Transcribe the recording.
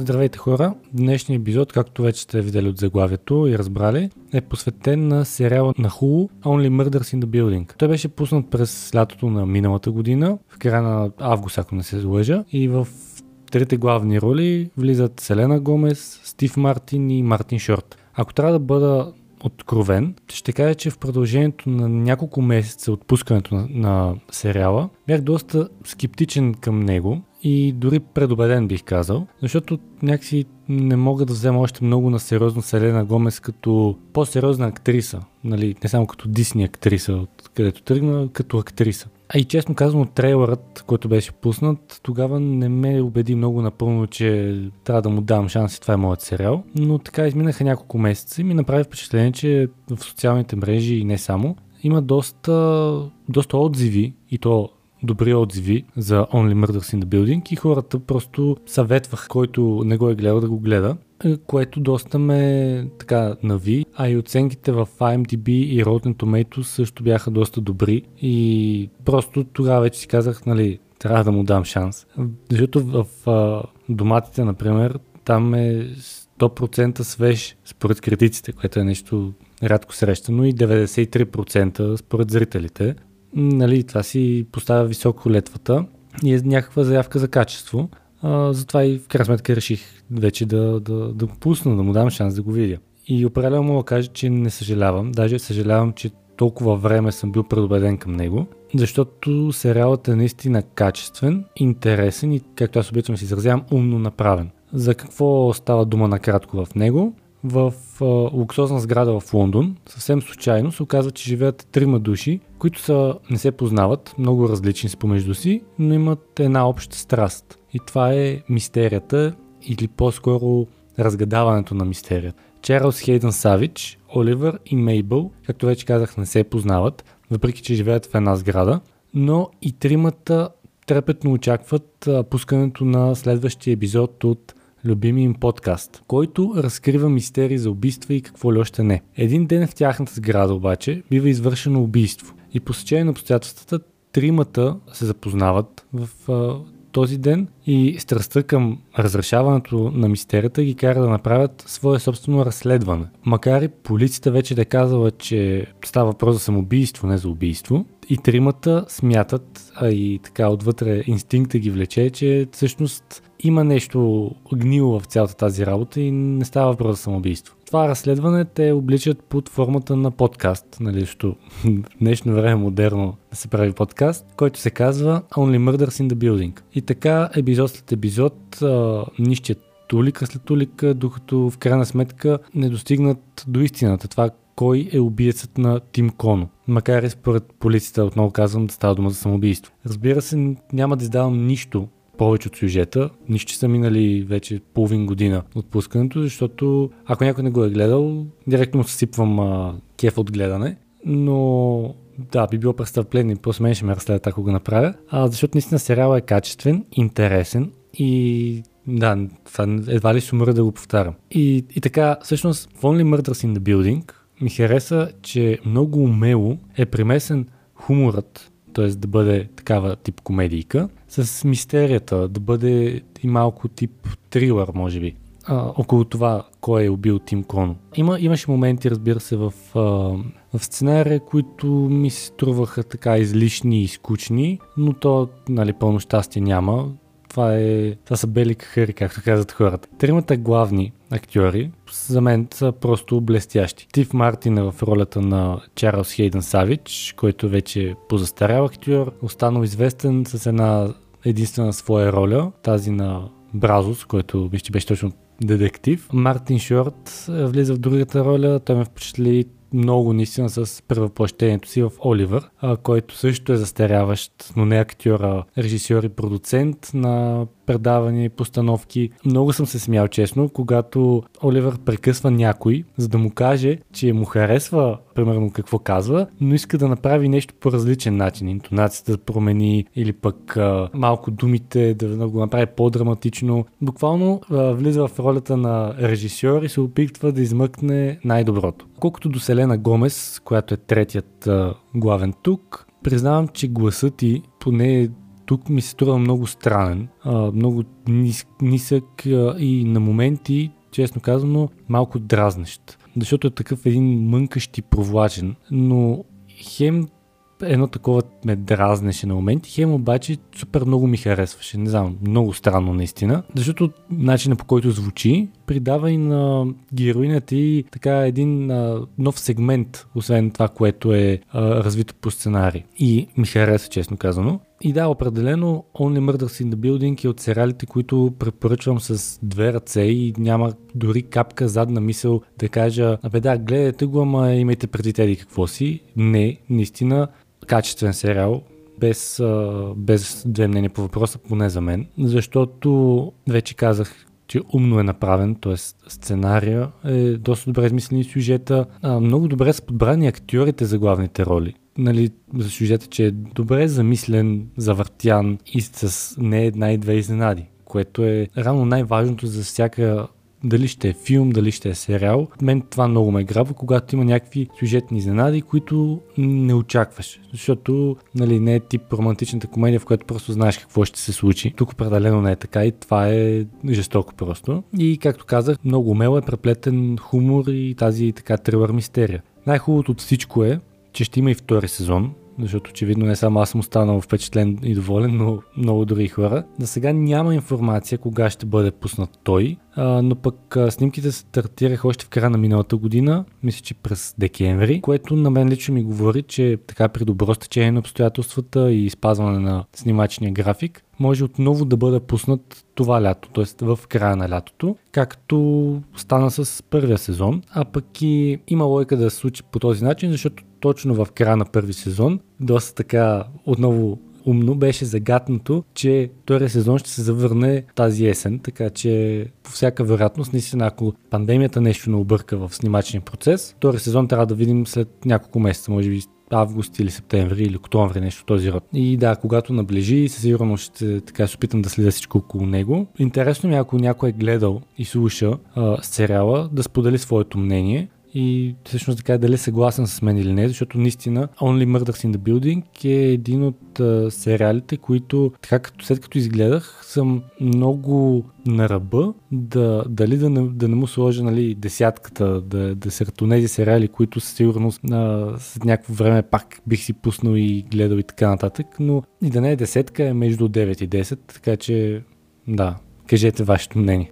Здравейте хора! Днешният епизод, както вече сте видели от заглавието и разбрали, е посветен на сериала на Hulu Only Murders in the Building. Той беше пуснат през лятото на миналата година, в края на август, ако не се лъжа, и в трите главни роли влизат Селена Гомес, Стив Мартин и Мартин Шорт. Ако трябва да бъда откровен, ще кажа, че в продължението на няколко месеца от пускането на, на сериала бях доста скептичен към него и дори предубеден бих казал, защото някакси не мога да взема още много на сериозно Селена Гомес като по-сериозна актриса, нали, не само като Дисни актриса, от където тръгна, като актриса. А и честно казано, трейлърът, който беше пуснат, тогава не ме убеди много напълно, че трябва да му дам шанс и това е моят сериал. Но така изминаха няколко месеца и ми направи впечатление, че в социалните мрежи и не само, има доста, доста отзиви и то добри отзиви за Only Murders in the Building и хората просто съветвах, който не го е гледал да го гледа, е, което доста ме така нави, а и оценките в IMDb и Rotten Tomatoes също бяха доста добри. И просто тогава вече си казах, нали, трябва да му дам шанс. Защото в а, доматите, например, там е 100% свеж според критиците, което е нещо рядко срещано и 93% според зрителите нали, това си поставя високо летвата и е някаква заявка за качество. А, затова и в крайна сметка реших вече да, да, да го пусна, да му дам шанс да го видя. И определено мога да кажа, че не съжалявам. Даже съжалявам, че толкова време съм бил предубеден към него, защото сериалът е наистина качествен, интересен и, както аз обичам си изразявам, умно направен. За какво става дума накратко в него? В а, луксозна сграда в Лондон. Съвсем случайно се оказва, че живеят трима души, които са, не се познават, много различни с помежду си, но имат една обща страст. И това е мистерията или по-скоро разгадаването на мистерията. Чарлз Хейдън Савич, Оливър и Мейбъл, както вече казах, не се познават, въпреки че живеят в една сграда, но и тримата трепетно очакват пускането на следващия епизод от любими им подкаст, който разкрива мистерии за убийства и какво ли още не. Един ден в тяхната сграда обаче бива извършено убийство и по сечение на обстоятелствата тримата се запознават в този ден и страстта към разрешаването на мистерията ги кара да направят свое собствено разследване. Макар и полицията вече да е казала, че става въпрос за самоубийство, не за убийство, и тримата смятат, а и така отвътре инстинкта ги влече, че всъщност има нещо гнило в цялата тази работа и не става въпрос за самоубийство. Това разследване те обличат под формата на подкаст, нали, защото в днешно време модерно да се прави подкаст, който се казва Only Murders in the Building. И така епизод след епизод нищият улика след улика, докато в крайна сметка не достигнат до истината. Това кой е убиецът на Тим Коно. Макар и според полицията, отново казвам, да става дума за самоубийство. Разбира се, няма да издавам нищо повече от сюжета. Нищо са минали вече половин година от пускането, защото ако някой не го е гледал, директно му съсипвам а, кеф от гледане. Но да, би било престъпление, просто мен ще ме разследват ако го направя. А, защото наистина сериалът е качествен, интересен и да, това едва ли ще умра да го повтарям. И, и така, всъщност, в Only Murders in the Building ми хареса, че много умело е примесен хуморът, т.е. да бъде такава тип комедийка, с мистерията, да бъде и малко тип трилър, може би. А, около това, кой е убил Тим Коно. Има, имаше моменти, разбира се, в, а, в сценария, които ми се струваха така излишни и скучни, но то, нали, пълно щастие няма. Това, е, това са бели кахари, както казват хората. Тримата главни актьори за мен са просто блестящи. Стив Мартин е в ролята на Чарлз Хейден Савич, който вече е позастарял актьор, останал известен с една единствена своя роля, тази на Бразус, който мисля, беше точно детектив. Мартин Шорт влиза в другата роля, той ме впечатли много наистина с превъплъщението си в Оливър, който също е застаряващ, но не актьора, режисьор и продуцент на предавания постановки. Много съм се смял честно, когато Оливър прекъсва някой, за да му каже, че му харесва примерно какво казва, но иска да направи нещо по различен начин. Интонацията да промени или пък а, малко думите да го направи по-драматично. Буквално а, влиза в ролята на режисьор и се опитва да измъкне най-доброто. Колкото до Селена Гомес, която е третият а, главен тук, признавам, че гласът ти поне тук ми се струва много странен, много нис, нисък и на моменти, честно казано, малко дразнещ. Защото е такъв един мънкащ и провлачен, но хем едно такова ме дразнеше на моменти, хем обаче супер много ми харесваше. Не знам, много странно наистина. Защото начина по който звучи придава и на героинята и така един а, нов сегмент, освен това, което е а, развито по сценарий. И ми хареса, честно казано. И да, определено Only Murders in the Building е от сериалите, които препоръчвам с две ръце и няма дори капка задна мисъл да кажа, абе да, гледайте го, ама имайте преди теди какво си. Не, наистина качествен сериал, без, без две мнения по въпроса, поне за мен, защото вече казах, че умно е направен, т.е. сценария е доста добре измислен и сюжета. А, много добре са подбрани актьорите за главните роли. Нали, за сюжета, че е добре замислен, завъртян и с не една и две изненади, което е равно най-важното за всяка дали ще е филм, дали ще е сериал. Мен това много ме грабва, когато има някакви сюжетни изненади, които не очакваш. Защото нали, не е тип романтичната комедия, в която просто знаеш какво ще се случи. Тук определено не е така и това е жестоко просто. И както казах, много умело е преплетен хумор и тази така трилър мистерия. Най-хубавото от всичко е, че ще има и втори сезон, защото очевидно не само аз съм останал впечатлен и доволен, но много други хора. За сега няма информация кога ще бъде пуснат той, а, но пък а, снимките стартираха още в края на миналата година, мисля, че през декември, което на мен лично ми говори, че така при добро стечение на обстоятелствата и спазване на снимачния график, може отново да бъде пуснат това лято, т.е. в края на лятото, както стана с първия сезон, а пък и има лойка да се случи по този начин, защото точно в края на първи сезон, доста така отново умно беше загатнато, че втория сезон ще се завърне тази есен, така че по всяка вероятност, наистина, ако пандемията нещо не обърка в снимачния процес, втория сезон трябва да видим след няколко месеца, може би август или септември или октомври, нещо този род. И да, когато наближи, със сигурност ще така се опитам да следя всичко около него. Интересно ми, е, ако някой е гледал и слуша а, сериала, да сподели своето мнение и всъщност така дали е съгласен с мен или не, защото наистина Only Murders in the Building е един от а, сериалите, които така като след като изгледах съм много на ръба да, дали да не, да не му сложа нали, десятката, да, да се тези сериали, които със сигурност а, след някакво време пак бих си пуснал и гледал и така нататък, но и да не е десетка, е между 9 и 10, така че да, кажете вашето мнение.